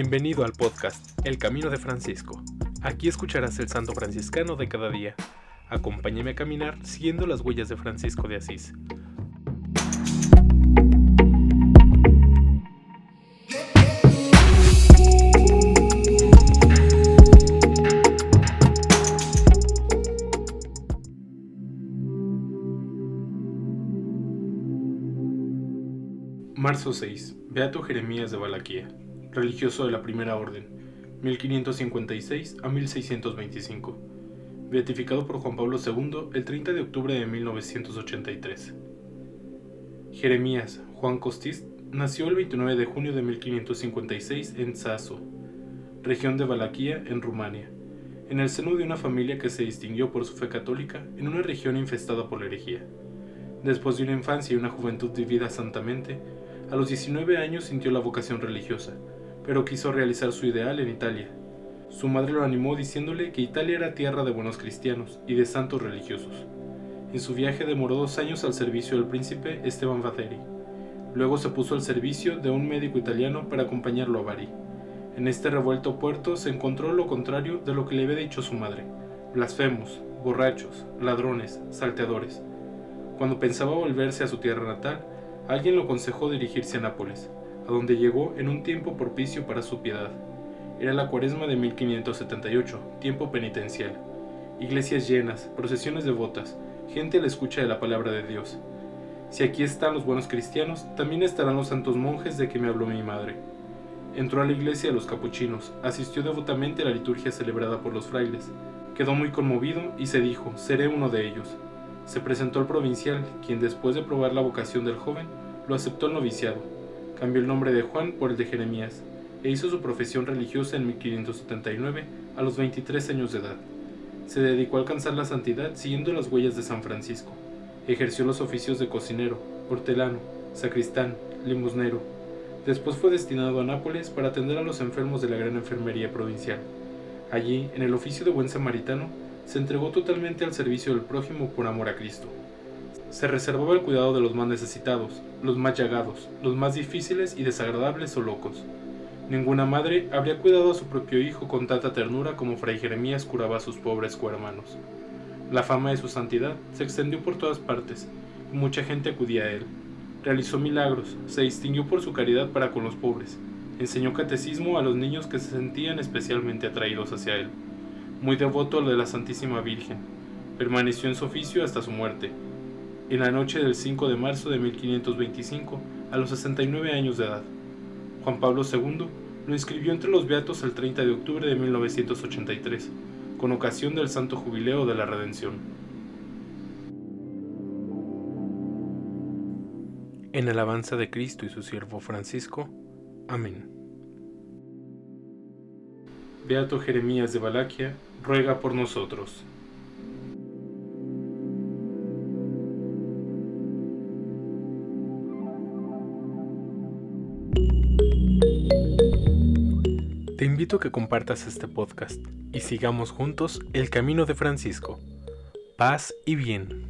Bienvenido al podcast El Camino de Francisco. Aquí escucharás el santo franciscano de cada día. Acompáñame a caminar siguiendo las huellas de Francisco de Asís. Marzo 6. Beato Jeremías de Balaquía religioso de la Primera Orden, 1556 a 1625, beatificado por Juan Pablo II el 30 de octubre de 1983. Jeremías Juan Costis nació el 29 de junio de 1556 en Saso, región de Valaquia, en Rumania, en el seno de una familia que se distinguió por su fe católica en una región infestada por la herejía. Después de una infancia y una juventud vivida santamente, a los 19 años sintió la vocación religiosa, pero quiso realizar su ideal en Italia. Su madre lo animó diciéndole que Italia era tierra de buenos cristianos y de santos religiosos. En su viaje demoró dos años al servicio del príncipe Esteban Vaderi. Luego se puso al servicio de un médico italiano para acompañarlo a Bari. En este revuelto puerto se encontró lo contrario de lo que le había dicho su madre: blasfemos, borrachos, ladrones, salteadores. Cuando pensaba volverse a su tierra natal, alguien lo aconsejó dirigirse a Nápoles, a donde llegó en un tiempo propicio para su piedad. Era la cuaresma de 1578, tiempo penitencial. Iglesias llenas, procesiones devotas, gente a la escucha de la palabra de Dios. Si aquí están los buenos cristianos, también estarán los santos monjes de que me habló mi madre. Entró a la iglesia de los capuchinos, asistió devotamente a la liturgia celebrada por los frailes. Quedó muy conmovido y se dijo, seré uno de ellos. Se presentó al provincial, quien después de probar la vocación del joven, lo aceptó el noviciado cambió el nombre de Juan por el de Jeremías e hizo su profesión religiosa en 1579 a los 23 años de edad. Se dedicó a alcanzar la santidad siguiendo las huellas de San Francisco. Ejerció los oficios de cocinero, hortelano, sacristán, limosnero. Después fue destinado a Nápoles para atender a los enfermos de la gran enfermería provincial. Allí, en el oficio de buen samaritano, se entregó totalmente al servicio del prójimo por amor a Cristo se reservaba el cuidado de los más necesitados, los más llagados, los más difíciles y desagradables o locos. Ninguna madre habría cuidado a su propio hijo con tanta ternura como Fray Jeremías curaba a sus pobres cohermanos. La fama de su santidad se extendió por todas partes, y mucha gente acudía a él. Realizó milagros, se distinguió por su caridad para con los pobres, enseñó catecismo a los niños que se sentían especialmente atraídos hacia él. Muy devoto de la Santísima Virgen, permaneció en su oficio hasta su muerte, en la noche del 5 de marzo de 1525, a los 69 años de edad. Juan Pablo II lo inscribió entre los beatos el 30 de octubre de 1983, con ocasión del Santo Jubileo de la Redención. En alabanza de Cristo y su siervo Francisco. Amén. Beato Jeremías de Valaquia, ruega por nosotros. Te invito a que compartas este podcast y sigamos juntos el camino de Francisco. Paz y bien.